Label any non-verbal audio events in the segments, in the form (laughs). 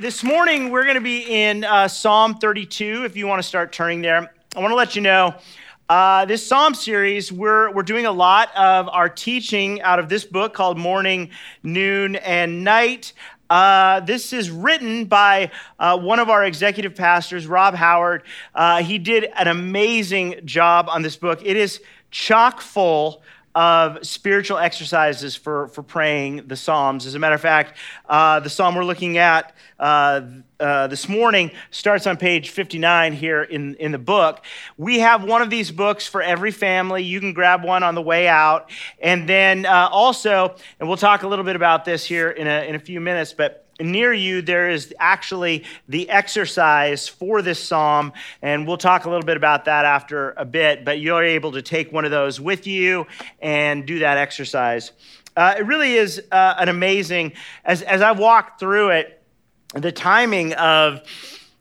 this morning we're going to be in uh, Psalm 32. If you want to start turning there, I want to let you know uh, this Psalm series, we're, we're doing a lot of our teaching out of this book called Morning, Noon, and Night. Uh, this is written by uh, one of our executive pastors, Rob Howard. Uh, he did an amazing job on this book. It is chock full of spiritual exercises for, for praying the Psalms. As a matter of fact, uh, the Psalm we're looking at uh, uh, this morning starts on page 59 here in, in the book. We have one of these books for every family. You can grab one on the way out. And then uh, also, and we'll talk a little bit about this here in a, in a few minutes, but near you, there is actually the exercise for this psalm, and we'll talk a little bit about that after a bit. But you're able to take one of those with you and do that exercise. Uh, it really is uh, an amazing, as, as I walked through it, the timing of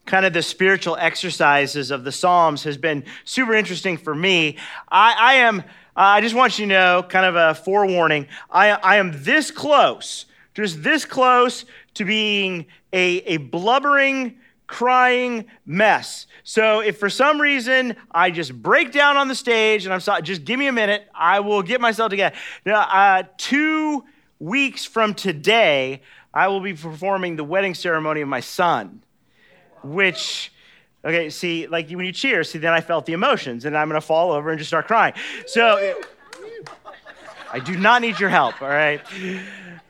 kind of the spiritual exercises of the Psalms has been super interesting for me. I, I am, uh, I just want you to know, kind of a forewarning, I, I am this close, just this close to being a, a blubbering, crying mess. So if for some reason I just break down on the stage and I'm sorry, just give me a minute, I will get myself together. Now, uh, two weeks from today, I will be performing the wedding ceremony of my son, which. Okay, see, like when you cheer, see, then I felt the emotions, and I'm gonna fall over and just start crying. So, I do not need your help, all right?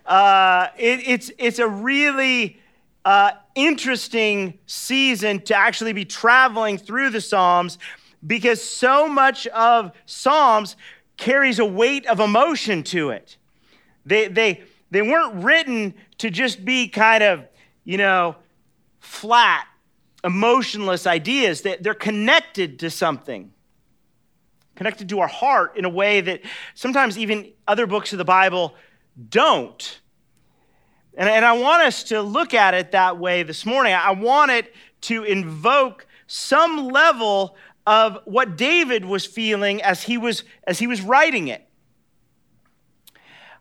Uh, it, it's, it's a really uh, interesting season to actually be traveling through the Psalms because so much of Psalms carries a weight of emotion to it. They, they, they weren't written to just be kind of, you know, flat, emotionless ideas. They're connected to something, connected to our heart in a way that sometimes even other books of the Bible don't. And, and I want us to look at it that way this morning. I want it to invoke some level of what David was feeling as he was, as he was writing it.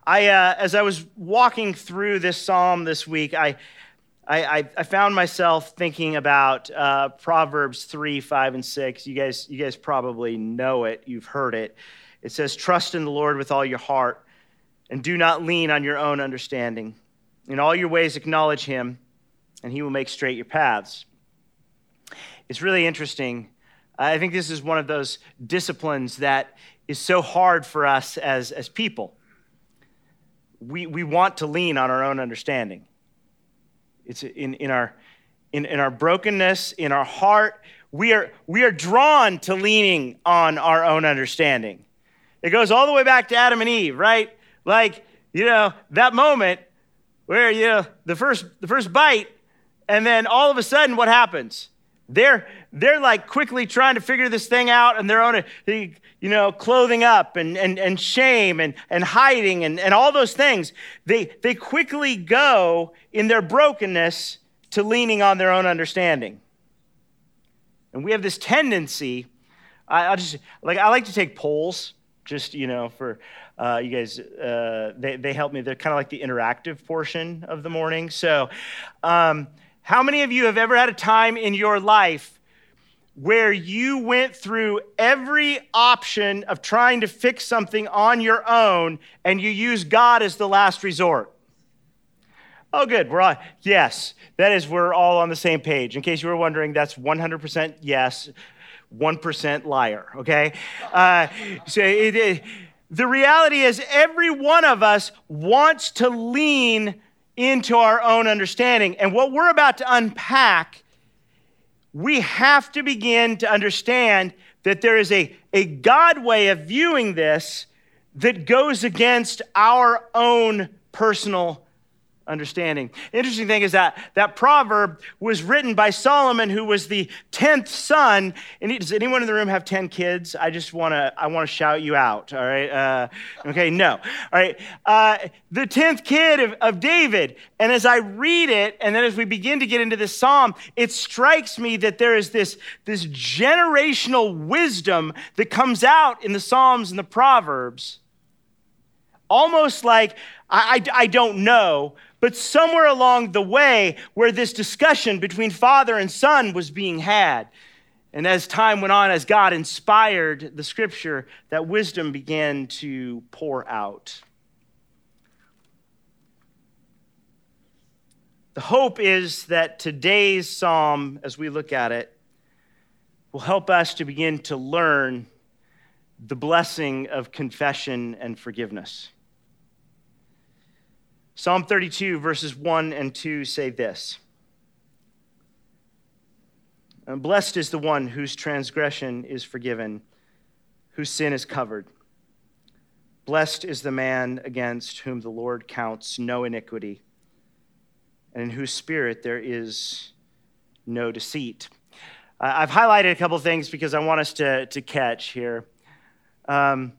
I, uh, as I was walking through this psalm this week, I, I, I found myself thinking about uh, Proverbs 3, 5, and 6. You guys, you guys probably know it, you've heard it. It says, Trust in the Lord with all your heart and do not lean on your own understanding. In all your ways, acknowledge him, and he will make straight your paths. It's really interesting. I think this is one of those disciplines that is so hard for us as, as people. We, we want to lean on our own understanding. It's in, in, our, in, in our brokenness, in our heart, we are, we are drawn to leaning on our own understanding. It goes all the way back to Adam and Eve, right? Like, you know, that moment where, you know, the first, the first bite, and then all of a sudden, what happens? They're, they're like quickly trying to figure this thing out and they're on a, you know, clothing up and, and, and shame and, and hiding and, and all those things. They, they quickly go in their brokenness to leaning on their own understanding. And we have this tendency, I, I just, like, I like to take polls just, you know, for, uh, you guys, uh, they, they help me. They're kind of like the interactive portion of the morning. So, um, how many of you have ever had a time in your life where you went through every option of trying to fix something on your own and you use God as the last resort? Oh, good. We're all, yes, that is, we're all on the same page. In case you were wondering, that's 100% yes, 1% liar, okay? Uh, so it, it the reality is, every one of us wants to lean into our own understanding. And what we're about to unpack, we have to begin to understand that there is a, a God way of viewing this that goes against our own personal understanding. Interesting thing is that that proverb was written by Solomon, who was the tenth son. And does anyone in the room have ten kids? I just want to I want to shout you out. All right. Uh, okay. No. All right. Uh, the tenth kid of, of David. And as I read it, and then as we begin to get into this psalm, it strikes me that there is this this generational wisdom that comes out in the Psalms and the Proverbs. Almost like I, I, I don't know, but somewhere along the way where this discussion between father and son was being had. And as time went on, as God inspired the scripture, that wisdom began to pour out. The hope is that today's psalm, as we look at it, will help us to begin to learn the blessing of confession and forgiveness. Psalm 32, verses 1 and 2 say this Blessed is the one whose transgression is forgiven, whose sin is covered. Blessed is the man against whom the Lord counts no iniquity, and in whose spirit there is no deceit. Uh, I've highlighted a couple things because I want us to, to catch here. Um,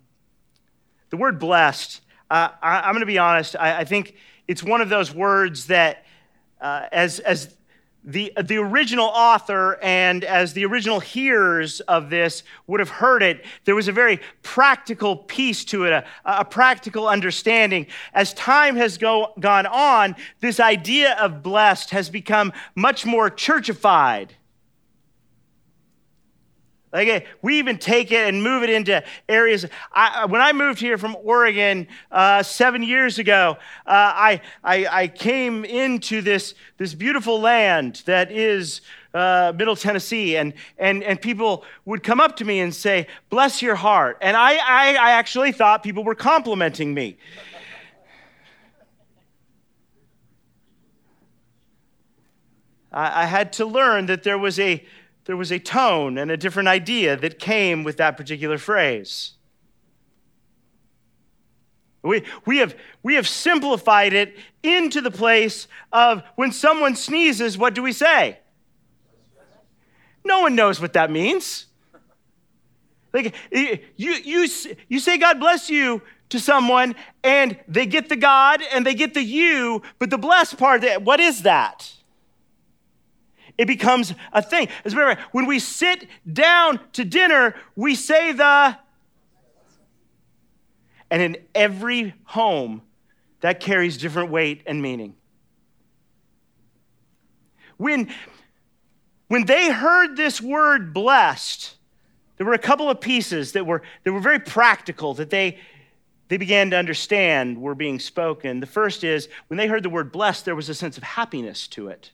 the word blessed, uh, I, am going to be honest, I, I, think it's one of those words that, uh, as, as the, the original author and as the original hearers of this would have heard it, there was a very practical piece to it, a, a practical understanding. As time has go, gone on, this idea of blessed has become much more churchified. Like we even take it and move it into areas. I, when I moved here from Oregon uh, seven years ago, uh, I, I, I, came into this, this beautiful land that is uh, Middle Tennessee, and, and, and people would come up to me and say, Bless your heart. And I, I, I actually thought people were complimenting me. I, I had to learn that there was a there was a tone and a different idea that came with that particular phrase. We, we, have, we have simplified it into the place of when someone sneezes, what do we say? No one knows what that means. Like you, you, you say God bless you to someone, and they get the God and they get the you, but the blessed part, what is that? It becomes a thing. As matter when we sit down to dinner, we say the. And in every home, that carries different weight and meaning. When, when they heard this word blessed, there were a couple of pieces that were, that were very practical that they, they began to understand were being spoken. The first is when they heard the word blessed, there was a sense of happiness to it.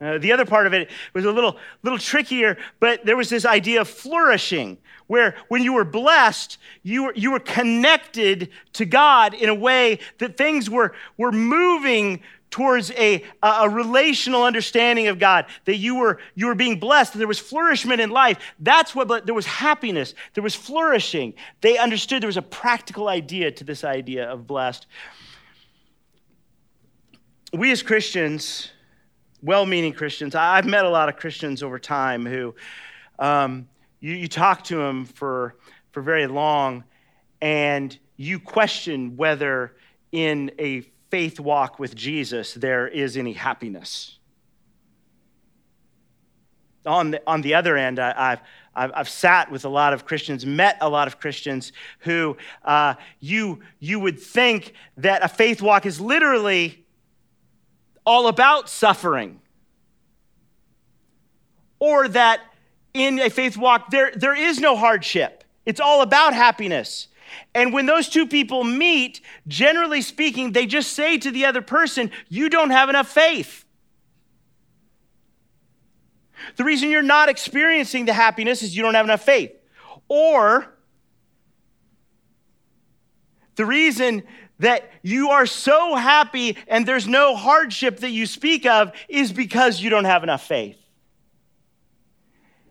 Uh, the other part of it was a little, little trickier, but there was this idea of flourishing, where when you were blessed, you were, you were connected to God in a way that things were, were moving towards a, a relational understanding of God, that you were, you were being blessed, and there was flourishment in life. That's what, there was happiness, there was flourishing. They understood there was a practical idea to this idea of blessed. We as Christians, well meaning Christians. I've met a lot of Christians over time who um, you, you talk to them for, for very long and you question whether in a faith walk with Jesus there is any happiness. On the, on the other end, I, have I've, I've, sat with a lot of Christians, met a lot of Christians who uh, you, you would think that a faith walk is literally all about suffering. Or that in a faith walk, there, there is no hardship. It's all about happiness. And when those two people meet, generally speaking, they just say to the other person, You don't have enough faith. The reason you're not experiencing the happiness is you don't have enough faith. Or the reason that you are so happy and there's no hardship that you speak of is because you don't have enough faith.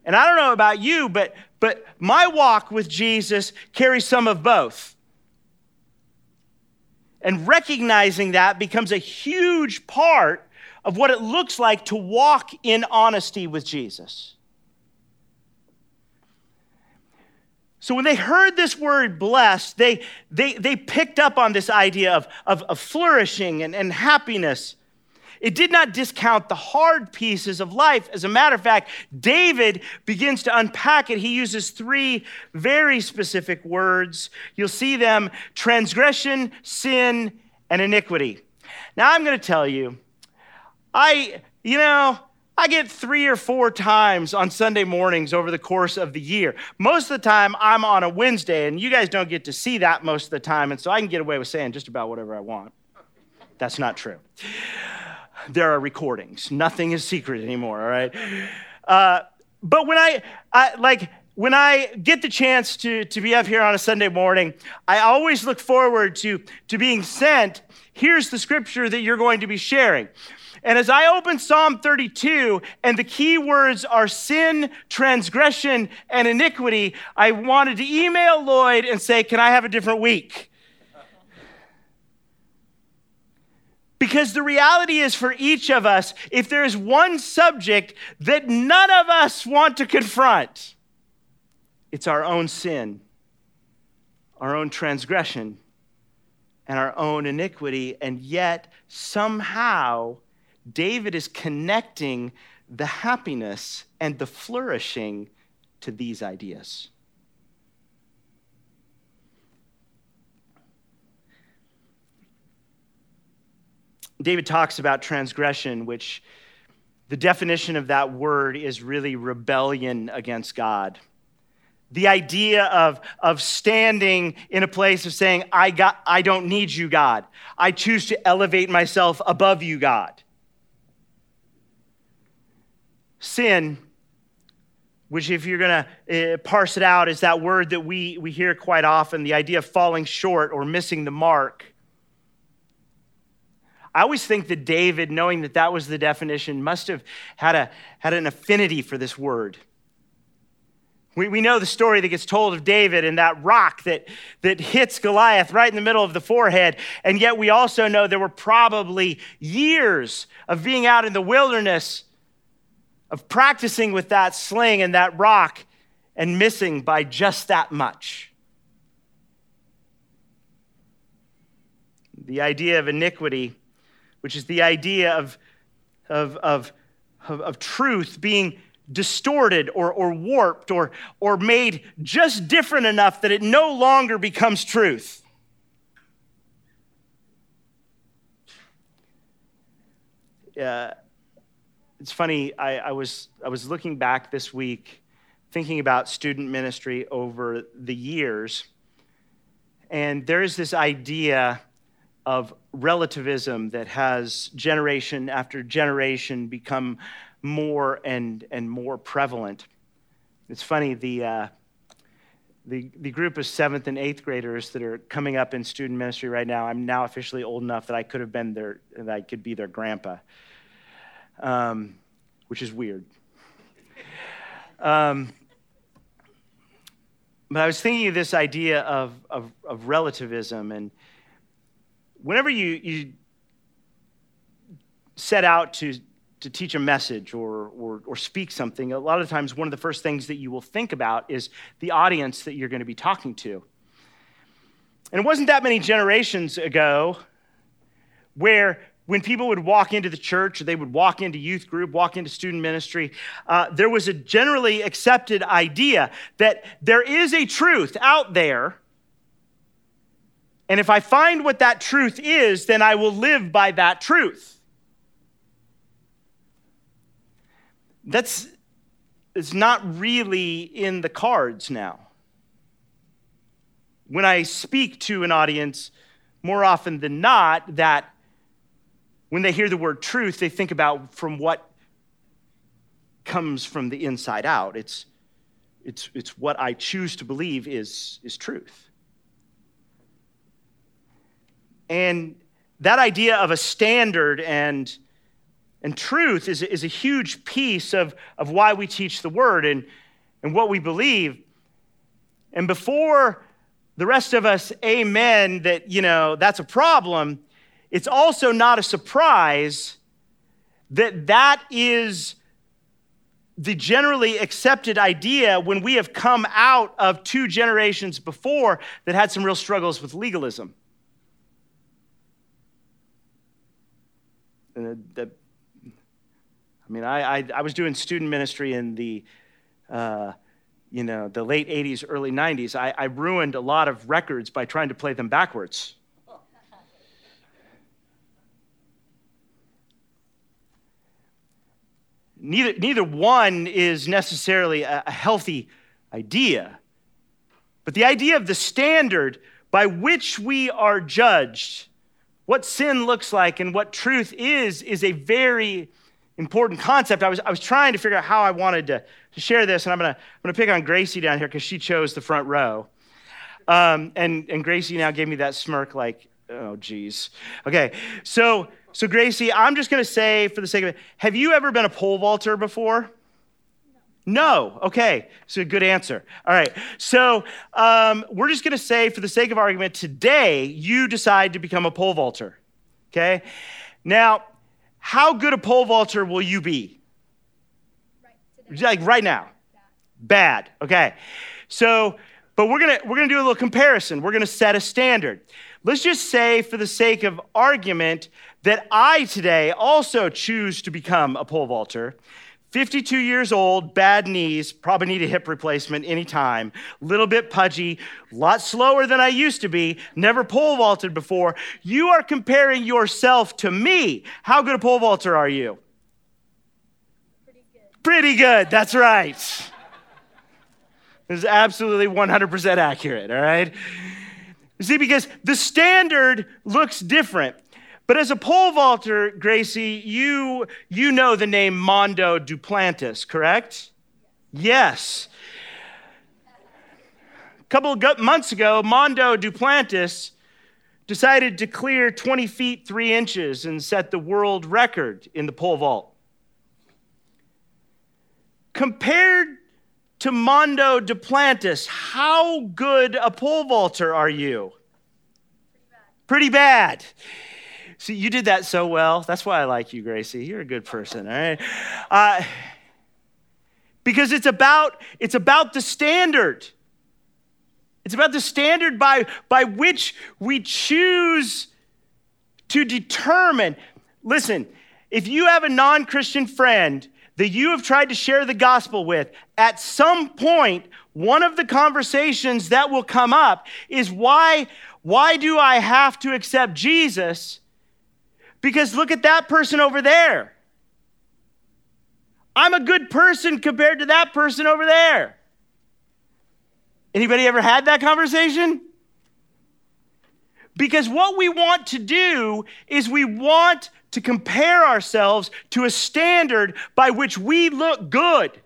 And I don't know about you, but, but my walk with Jesus carries some of both. And recognizing that becomes a huge part of what it looks like to walk in honesty with Jesus. So when they heard this word blessed, they, they, they picked up on this idea of, of, of flourishing and, and happiness. It did not discount the hard pieces of life. As a matter of fact, David begins to unpack it. He uses three very specific words. You'll see them transgression, sin, and iniquity. Now I'm going to tell you, I, you know, I get three or four times on Sunday mornings over the course of the year. Most of the time, I'm on a Wednesday, and you guys don't get to see that most of the time, and so I can get away with saying just about whatever I want. That's not true. There are recordings. Nothing is secret anymore, all right? Uh, but when I, I, like, when I get the chance to, to be up here on a Sunday morning, I always look forward to, to being sent. Here's the scripture that you're going to be sharing. And as I open Psalm 32, and the key words are sin, transgression, and iniquity, I wanted to email Lloyd and say, Can I have a different week? Because the reality is, for each of us, if there is one subject that none of us want to confront, it's our own sin, our own transgression, and our own iniquity. And yet, somehow, David is connecting the happiness and the flourishing to these ideas. David talks about transgression, which the definition of that word is really rebellion against God. The idea of, of standing in a place of saying, I, got, I don't need you, God. I choose to elevate myself above you, God. Sin, which, if you're going to uh, parse it out, is that word that we, we hear quite often the idea of falling short or missing the mark. I always think that David, knowing that that was the definition, must have had, a, had an affinity for this word. We, we know the story that gets told of David and that rock that, that hits Goliath right in the middle of the forehead. And yet, we also know there were probably years of being out in the wilderness of practicing with that sling and that rock and missing by just that much. The idea of iniquity, which is the idea of, of, of, of, of truth being distorted or, or warped or, or made just different enough that it no longer becomes truth. Uh, it's funny, I, I, was, I was looking back this week thinking about student ministry over the years, and there's this idea of relativism that has generation after generation become more and, and more prevalent. It's funny, the, uh, the, the group of seventh and eighth graders that are coming up in student ministry right now, I'm now officially old enough that I could have been their, that I could be their grandpa um, which is weird. Um, but I was thinking of this idea of, of, of relativism, and whenever you, you set out to, to teach a message or, or, or speak something, a lot of times one of the first things that you will think about is the audience that you're going to be talking to. And it wasn't that many generations ago where when people would walk into the church, they would walk into youth group, walk into student ministry, uh, there was a generally accepted idea that there is a truth out there. And if I find what that truth is, then I will live by that truth. That's it's not really in the cards now. When I speak to an audience, more often than not, that when they hear the word truth, they think about from what comes from the inside out. It's, it's, it's what I choose to believe is, is truth. And that idea of a standard and, and truth is, is a huge piece of, of why we teach the word and, and what we believe. And before the rest of us amen that, you know, that's a problem, it's also not a surprise that that is the generally accepted idea when we have come out of two generations before that had some real struggles with legalism. And I mean, I, I, I, was doing student ministry in the, uh, you know, the late 80s, early 90s. I, I ruined a lot of records by trying to play them backwards. Neither, neither one is necessarily a, a healthy idea. But the idea of the standard by which we are judged, what sin looks like and what truth is, is a very important concept. I was, I was trying to figure out how I wanted to, to share this, and I'm to I'm gonna pick on Gracie down here because she chose the front row. Um, and, and Gracie now gave me that smirk like, oh, geez. Okay, so, so Gracie, I'm just going to say for the sake of it, have you ever been a pole vaulter before? No. No. Okay. So good answer. All right. So um, we're just going to say, for the sake of argument, today you decide to become a pole vaulter. Okay. Now, how good a pole vaulter will you be? Right like right now. Bad. Bad. Okay. So, but we're gonna we're gonna do a little comparison. We're gonna set a standard. Let's just say, for the sake of argument, that I today also choose to become a pole vaulter. 52 years old, bad knees, probably need a hip replacement anytime, little bit pudgy, a lot slower than I used to be, never pole vaulted before. You are comparing yourself to me. How good a pole vaulter are you? Pretty good. Pretty good, that's right. This is absolutely 100% accurate, all right? See, because the standard looks different. But as a pole vaulter, Gracie, you, you know the name Mondo Duplantis, correct? Yes. A couple of months ago, Mondo Duplantis decided to clear 20 feet 3 inches and set the world record in the pole vault. Compared to Mondo Duplantis, how good a pole vaulter are you? Pretty bad. Pretty bad. See, you did that so well. That's why I like you, Gracie. You're a good person, all right? Uh, because it's about, it's about the standard. It's about the standard by, by which we choose to determine. Listen, if you have a non Christian friend that you have tried to share the gospel with, at some point, one of the conversations that will come up is why, why do I have to accept Jesus because look at that person over there. I'm a good person compared to that person over there. Anybody ever had that conversation? Because what we want to do is we want to compare ourselves to a standard by which we look good.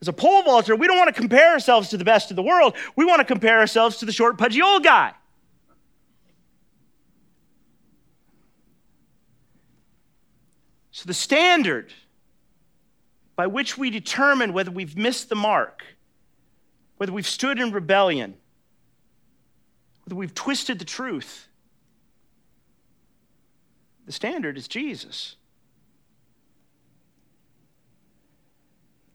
As a pole vaulter, we don't want to compare ourselves to the best of the world. We want to compare ourselves to the short, pudgy old guy. So, the standard by which we determine whether we've missed the mark, whether we've stood in rebellion, whether we've twisted the truth, the standard is Jesus.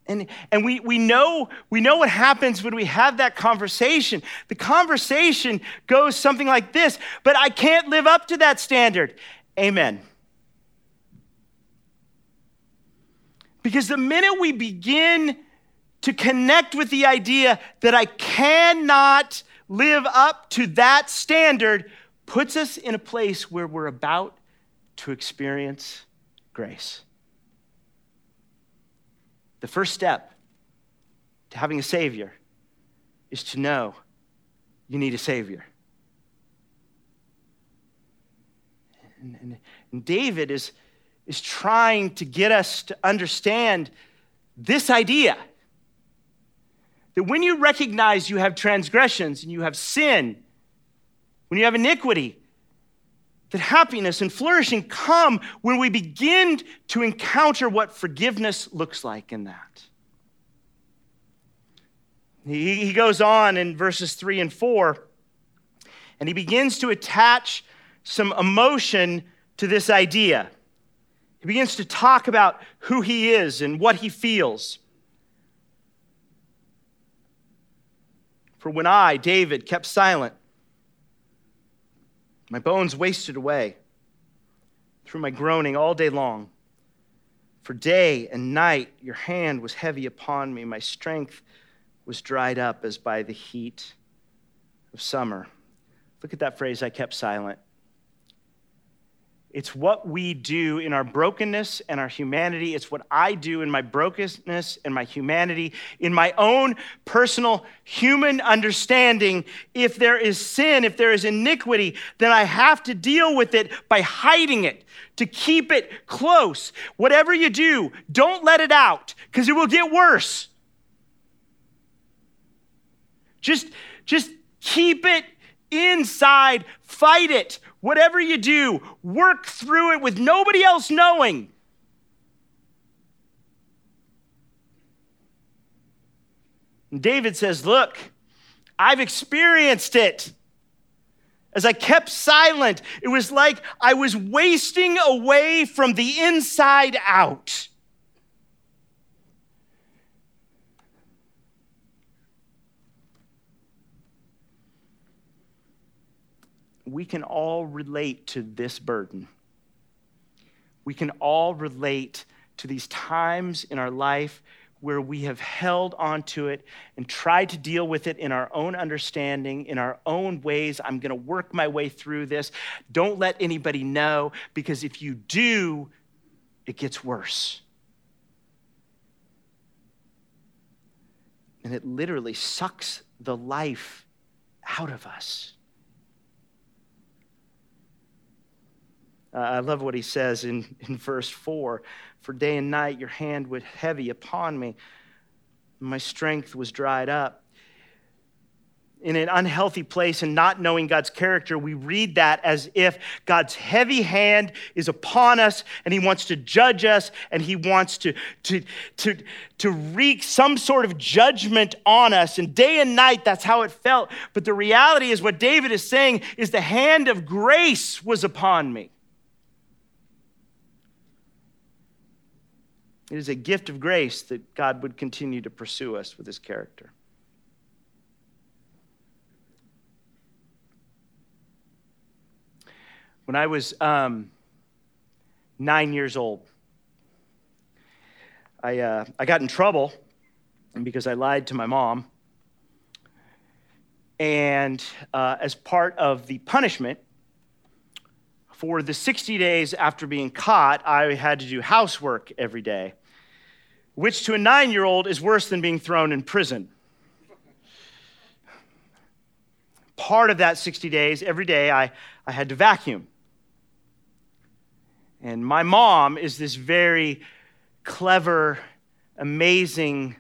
And, and we, we, know, we know what happens when we have that conversation. The conversation goes something like this, but I can't live up to that standard. Amen. Because the minute we begin to connect with the idea that I cannot live up to that standard, puts us in a place where we're about to experience grace. The first step to having a Savior is to know you need a Savior. And, and, and David is is trying to get us to understand this idea that when you recognize you have transgressions and you have sin, when you have iniquity, that happiness and flourishing come when we begin to encounter what forgiveness looks like in that. He, goes on in verses three and four, and he begins to attach some emotion to this idea. He begins to talk about who he is and what he feels. For when I, David, kept silent, my bones wasted away through my groaning all day long. For day and night your hand was heavy upon me. My strength was dried up as by the heat of summer. Look at that phrase, I kept silent. It's what we do in our brokenness and our humanity. It's what I do in my brokenness and my humanity, in my own personal human understanding. If there is sin, if there is iniquity, then I have to deal with it by hiding it, to keep it close. Whatever you do, don't let it out because it will get worse. Just, just keep it inside, fight it, Whatever you do, work through it with nobody else knowing. And David says, Look, I've experienced it. As I kept silent, it was like I was wasting away from the inside out. We can all relate to this burden. We can all relate to these times in our life where we have held onto it and tried to deal with it in our own understanding, in our own ways. I'm going to work my way through this. Don't let anybody know, because if you do, it gets worse. And it literally sucks the life out of us. Uh, I love what he says in, in verse 4 For day and night your hand was heavy upon me, my strength was dried up. In an unhealthy place and not knowing God's character, we read that as if God's heavy hand is upon us and He wants to judge us and He wants to, to, to, to wreak some sort of judgment on us. And day and night, that's how it felt. But the reality is, what David is saying is the hand of grace was upon me. It is a gift of grace that God would continue to pursue us with his character. When I was um, nine years old, I, uh, I got in trouble because I lied to my mom. And uh, as part of the punishment, for the 60 days after being caught, I had to do housework every day which to a nine year old is worse than being thrown in prison. Part of that 60 days, every day, I, I had to vacuum. And my mom is this very clever, amazing,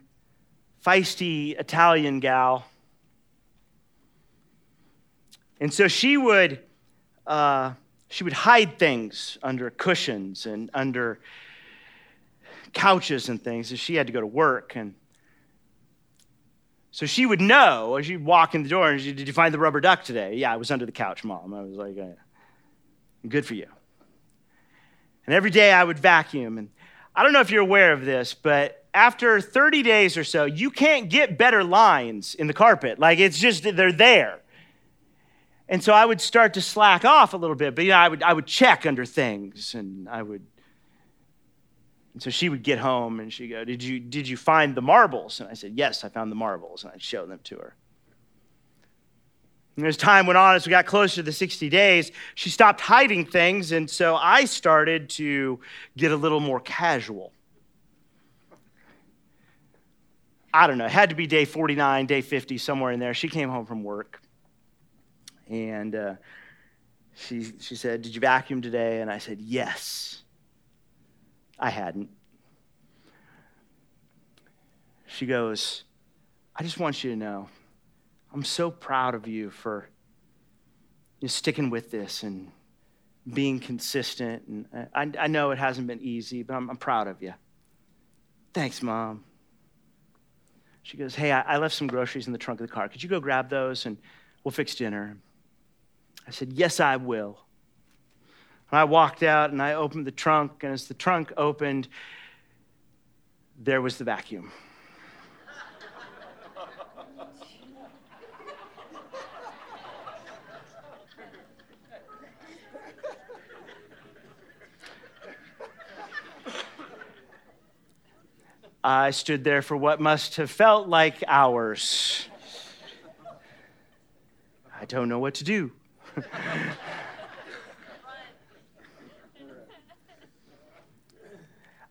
feisty Italian gal. And so she would, uh, she would hide things under cushions and under couches and things, and she had to go to work. And so she would know as you'd walk in the door, and she, did you find the rubber duck today? Yeah, I was under the couch, mom. I was like, uh, good for you. And every day I would vacuum. And I don't know if you're aware of this, but after 30 days or so, you can't get better lines in the carpet. Like it's just, they're there. And so I would start to slack off a little bit, but you know, I would, I would check under things and I would and so she would get home and she'd go, Did you, did you find the marbles? And I said, Yes, I found the marbles. And I'd show them to her. And as time went on, as we got closer to the 60 days, she stopped hiding things. And so I started to get a little more casual. I don't know, it had to be day 49, day 50, somewhere in there. She came home from work. And uh, she, she said, Did you vacuum today? And I said, Yes. I hadn't. She goes, I just want you to know, I'm so proud of you for you sticking with this and being consistent. And uh, I, I know it hasn't been easy, but I'm, I'm proud of you. Thanks, Mom. She goes, Hey, I, I left some groceries in the trunk of the car. Could you go grab those and we'll fix dinner? I said, Yes, I will. And I walked out and I opened the trunk, and as the trunk opened, there was the vacuum. I stood there for what must have felt like hours. I don't know what to do. (laughs)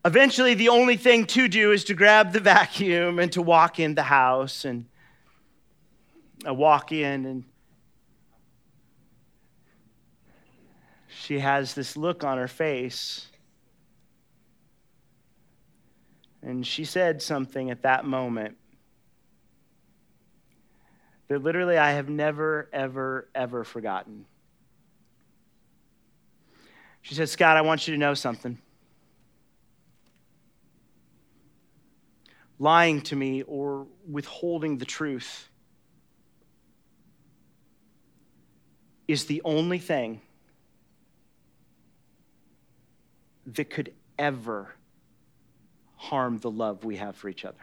Eventually, the only thing to do is to grab the vacuum and to walk in the house. And I walk in, and she has this look on her face. And she said something at that moment that literally I have never, ever, ever forgotten. She said, Scott, I want you to know something. Lying to me or withholding the truth is the only thing that could ever harm the love we have for each other.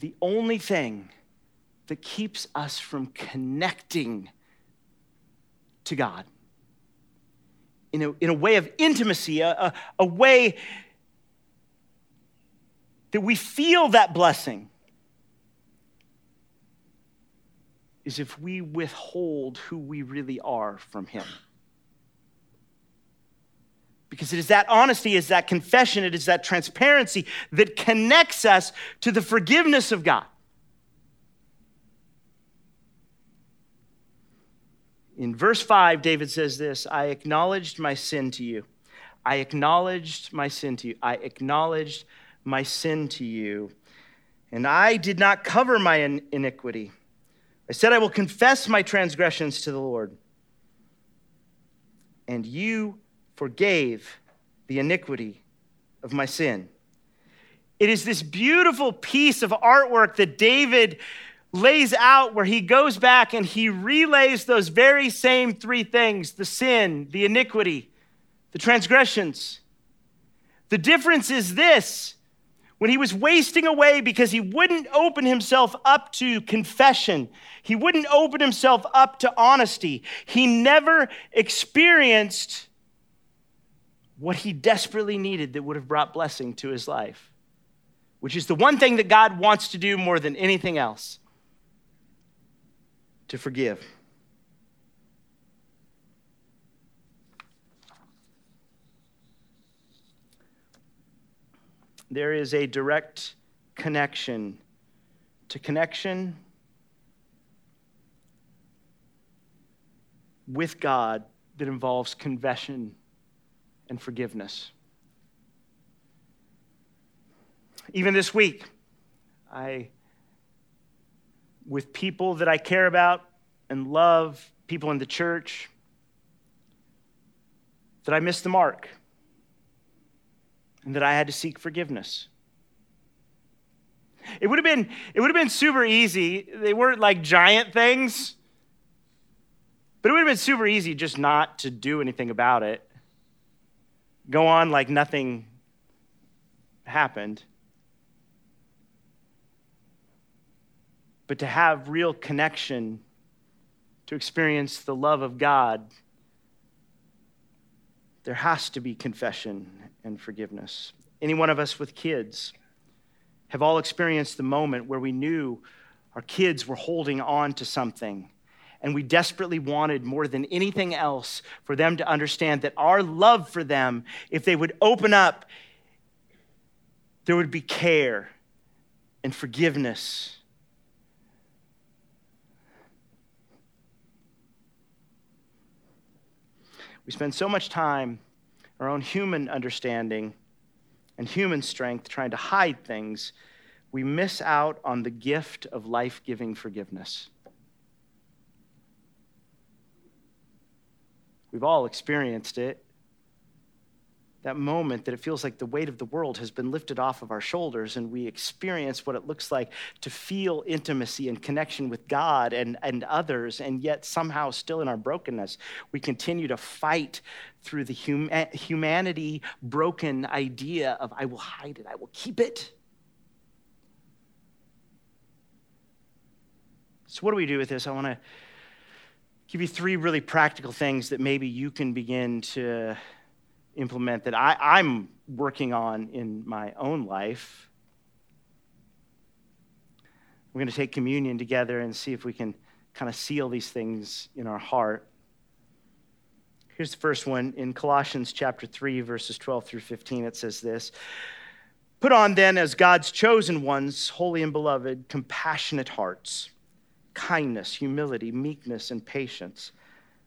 The only thing that keeps us from connecting to God in a, in a way of intimacy, a, a, a way that we feel that blessing is if we withhold who we really are from Him. Because it is that honesty, it is that confession, it is that transparency that connects us to the forgiveness of God. In verse 5, David says this I acknowledged my sin to you. I acknowledged my sin to you. I acknowledged my sin to you. And I did not cover my iniquity. I said, I will confess my transgressions to the Lord. And you forgave the iniquity of my sin. It is this beautiful piece of artwork that David lays out where he goes back and he relays those very same three things the sin, the iniquity, the transgressions. The difference is this when he was wasting away because he wouldn't open himself up to confession, he wouldn't open himself up to honesty, he never experienced what he desperately needed that would have brought blessing to his life, which is the one thing that God wants to do more than anything else to forgive. There is a direct connection to connection with God that involves confession and forgiveness. Even this week, I, with people that I care about and love, people in the church, that I missed the mark and that I had to seek forgiveness. It would have been, it would have been super easy. They weren't like giant things, but it would have been super easy just not to do anything about it go on like nothing happened. But to have real connection, to experience the love of God, there has to be confession and forgiveness. Any one of us with kids have all experienced the moment where we knew our kids were holding on to something and we desperately wanted more than anything else for them to understand that our love for them, if they would open up, there would be care and forgiveness. We spend so much time, our own human understanding and human strength, trying to hide things, we miss out on the gift of life giving forgiveness. We've all experienced it. That moment that it feels like the weight of the world has been lifted off of our shoulders, and we experience what it looks like to feel intimacy and connection with God and, and others, and yet somehow, still in our brokenness, we continue to fight through the hum- eh, humanity broken idea of, I will hide it, I will keep it. So, what do we do with this? I want to give you three really practical things that maybe you can begin to implement that I, I'm working on in my own life. We're going to take communion together and see if we can kind of seal these things in our heart. Here's the first one in Colossians chapter 3, verses 12 through 15. It says this Put on then, as God's chosen ones, holy and beloved, compassionate hearts, kindness, humility, meekness, and patience,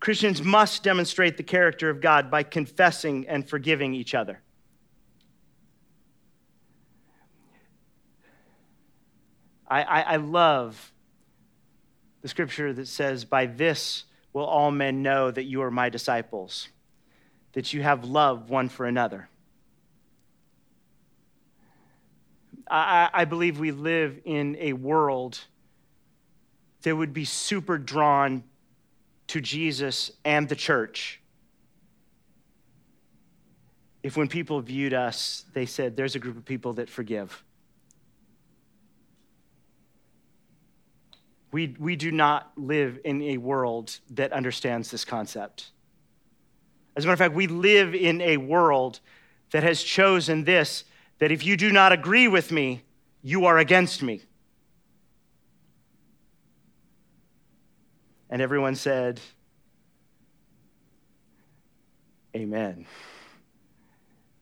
Christians must demonstrate the character of God by confessing and forgiving each other. I, I, I love the scripture that says, By this will all men know that you are my disciples that you have love one for another. I, I believe we live in a world that would be super drawn to Jesus and the church if when people viewed us, they said, There's a group of people that forgive. We, we do not live in a world that understands this concept. As a matter of fact, we live in a world that has chosen this that if you do not agree with me, you are against me. And everyone said, Amen.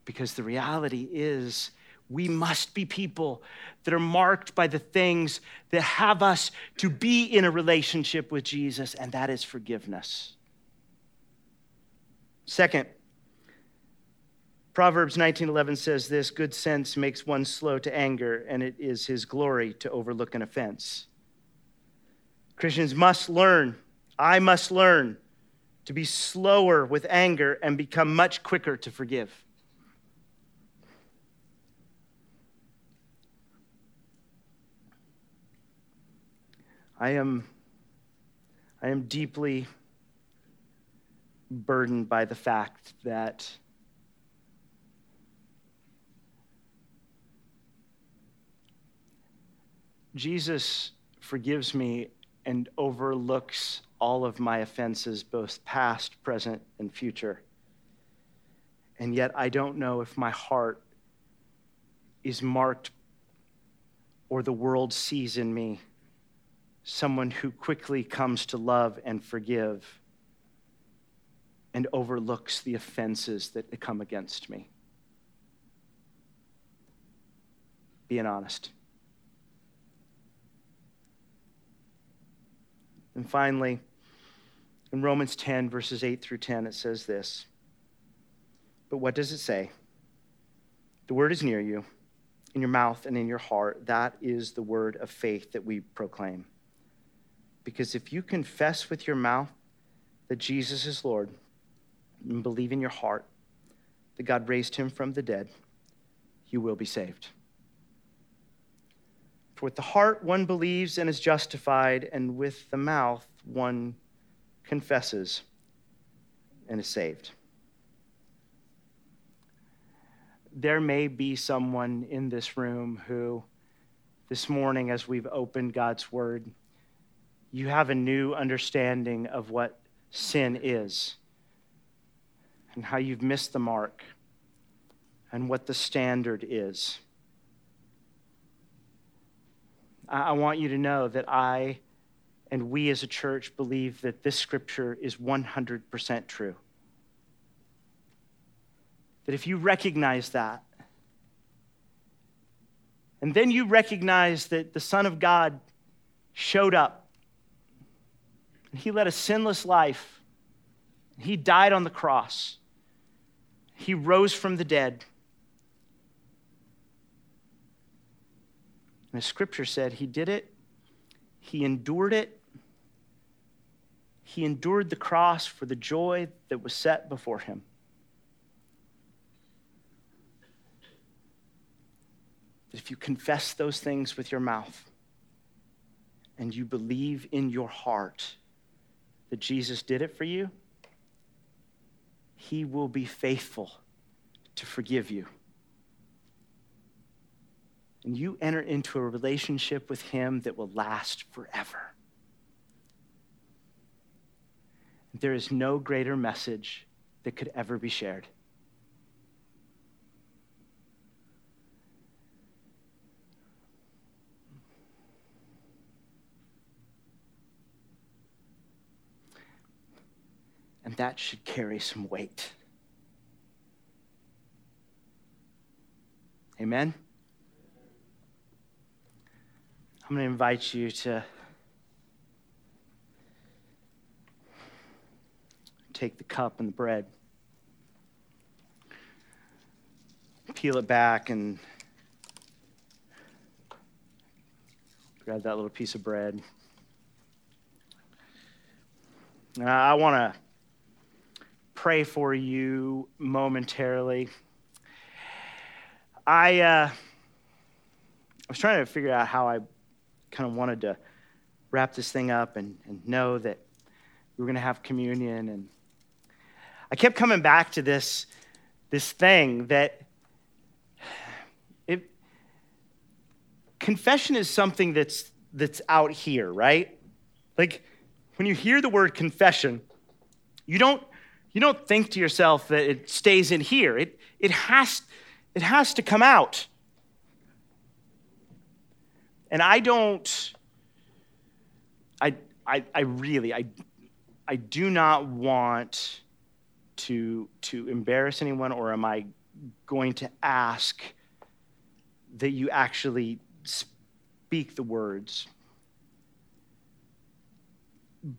Because the reality is, we must be people that are marked by the things that have us to be in a relationship with Jesus, and that is forgiveness. Second, Proverbs 19:11 says this, good sense makes one slow to anger and it is his glory to overlook an offense. Christians must learn, I must learn to be slower with anger and become much quicker to forgive. I am I am deeply burdened by the fact that Jesus forgives me and overlooks all of my offenses, both past, present, and future. And yet, I don't know if my heart is marked or the world sees in me someone who quickly comes to love and forgive and overlooks the offenses that come against me. Being honest. And finally, in Romans 10, verses 8 through 10, it says this. But what does it say? The word is near you, in your mouth and in your heart. That is the word of faith that we proclaim. Because if you confess with your mouth that Jesus is Lord, and believe in your heart that God raised him from the dead, you will be saved. For with the heart one believes and is justified, and with the mouth one confesses and is saved. There may be someone in this room who, this morning, as we've opened God's Word, you have a new understanding of what sin is and how you've missed the mark and what the standard is. I want you to know that I and we as a church believe that this scripture is 100% true. That if you recognize that, and then you recognize that the Son of God showed up, and he led a sinless life, he died on the cross he rose from the dead. And the scripture said he did it, he endured it, he endured the cross for the joy that was set before him. If you confess those things with your mouth and you believe in your heart that Jesus did it for you, he will be faithful to forgive you. And you enter into a relationship with Him that will last forever. There is no greater message that could ever be shared. And that should carry some weight. Amen? I'm going to invite you to take the cup and the bread, peel it back, and grab that little piece of bread. Now, I want to pray for you momentarily. I uh, I was trying to figure out how I kind of wanted to wrap this thing up and, and know that we were going to have communion. And I kept coming back to this, this thing that it, confession is something that's, that's out here, right? Like when you hear the word confession, you don't, you don't think to yourself that it stays in here. It, it, has, it has to come out. And I don't, I, I, I really, I, I do not want to, to embarrass anyone, or am I going to ask that you actually speak the words?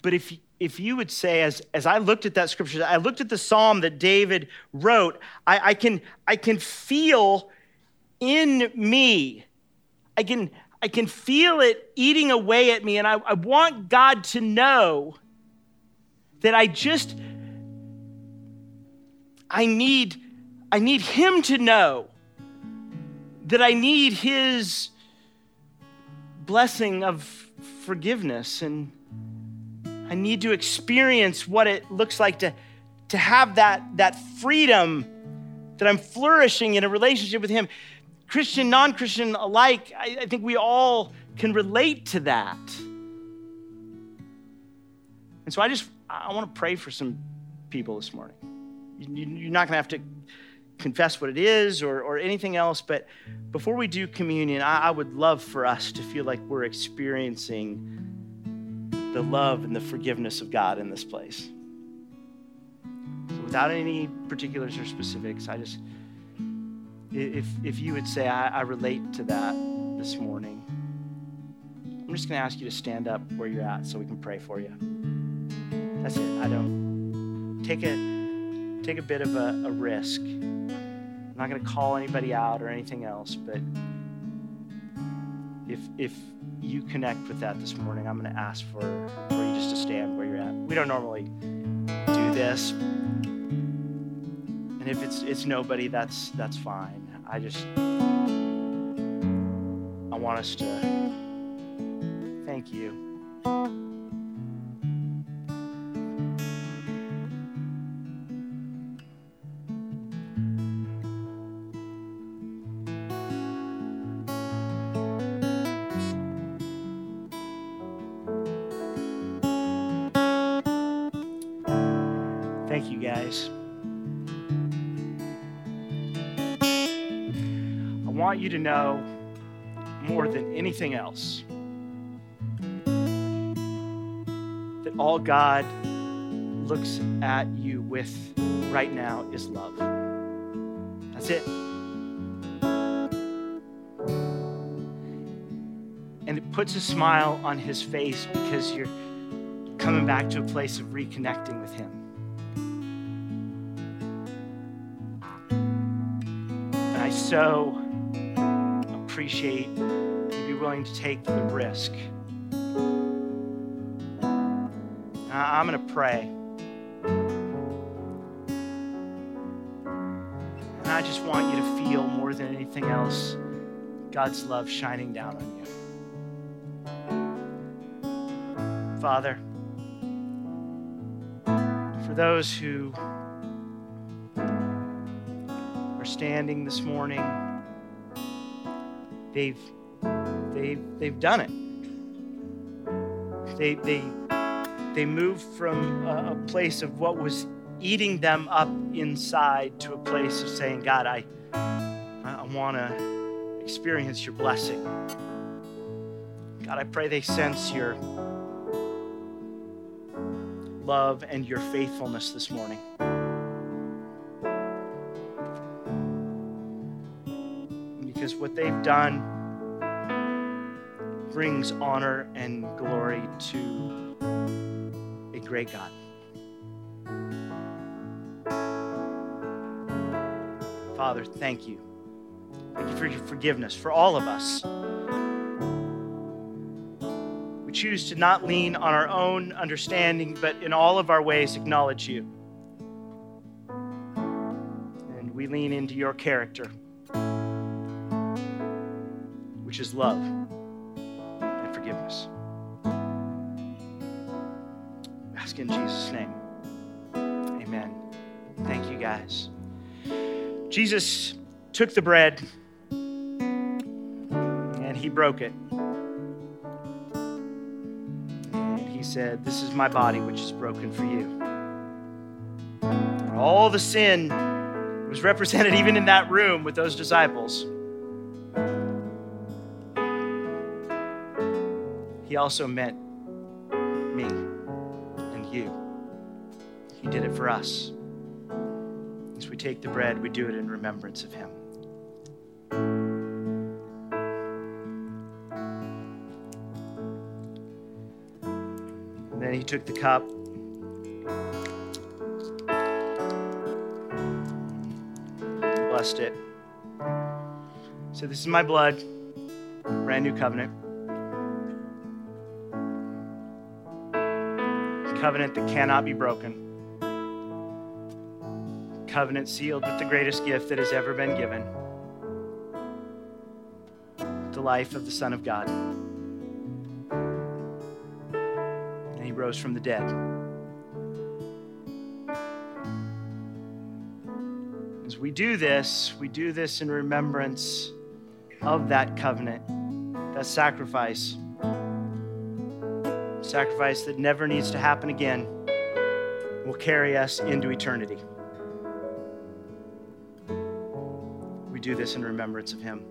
But if, if you would say, as, as I looked at that scripture, I looked at the psalm that David wrote, I, I, can, I can feel in me, I can, I can feel it eating away at me, and I, I want God to know that I just, I need, I need Him to know that I need His blessing of forgiveness, and I need to experience what it looks like to, to have that, that freedom that I'm flourishing in a relationship with Him. Christian, non Christian alike, I, I think we all can relate to that. And so I just, I want to pray for some people this morning. You're not going to have to confess what it is or, or anything else, but before we do communion, I, I would love for us to feel like we're experiencing the love and the forgiveness of God in this place. So without any particulars or specifics, I just, if, if you would say, I, I relate to that this morning, I'm just going to ask you to stand up where you're at so we can pray for you. That's it. I don't take a take a bit of a, a risk. I'm not going to call anybody out or anything else, but if if you connect with that this morning, I'm going to ask for, for you just to stand where you're at. We don't normally do this, and if it's it's nobody, that's that's fine. I just I want us to thank you. Thank you, guys. Want you to know more than anything else that all God looks at you with right now is love. That's it. And it puts a smile on his face because you're coming back to a place of reconnecting with him. And I so appreciate you be willing to take the risk. I'm going to pray. And I just want you to feel more than anything else God's love shining down on you. Father, for those who are standing this morning, they've, they've, they've done it. They, they, they moved from a, a place of what was eating them up inside to a place of saying, God, I, I want to experience your blessing. God, I pray they sense your love and your faithfulness this morning. Because what they've done brings honor and glory to a great God. Father, thank you. Thank you for your forgiveness for all of us. We choose to not lean on our own understanding, but in all of our ways acknowledge you. And we lean into your character, which is love and forgiveness. Ask in Jesus' name. Amen. Thank you, guys. Jesus took the bread and he broke it. And he said, This is my body, which is broken for you. And all the sin was represented (laughs) even in that room with those disciples. He also meant me and you. He did it for us. As we take the bread, we do it in remembrance of him. And then he took the cup. Blessed it. So, this is my blood, brand new covenant. Covenant that cannot be broken covenant sealed with the greatest gift that has ever been given the life of the Son of God. And he rose from the dead. As we do this, we do this in remembrance of that covenant, that sacrifice. Sacrifice that never needs to happen again will carry us into eternity. We do this in remembrance of him.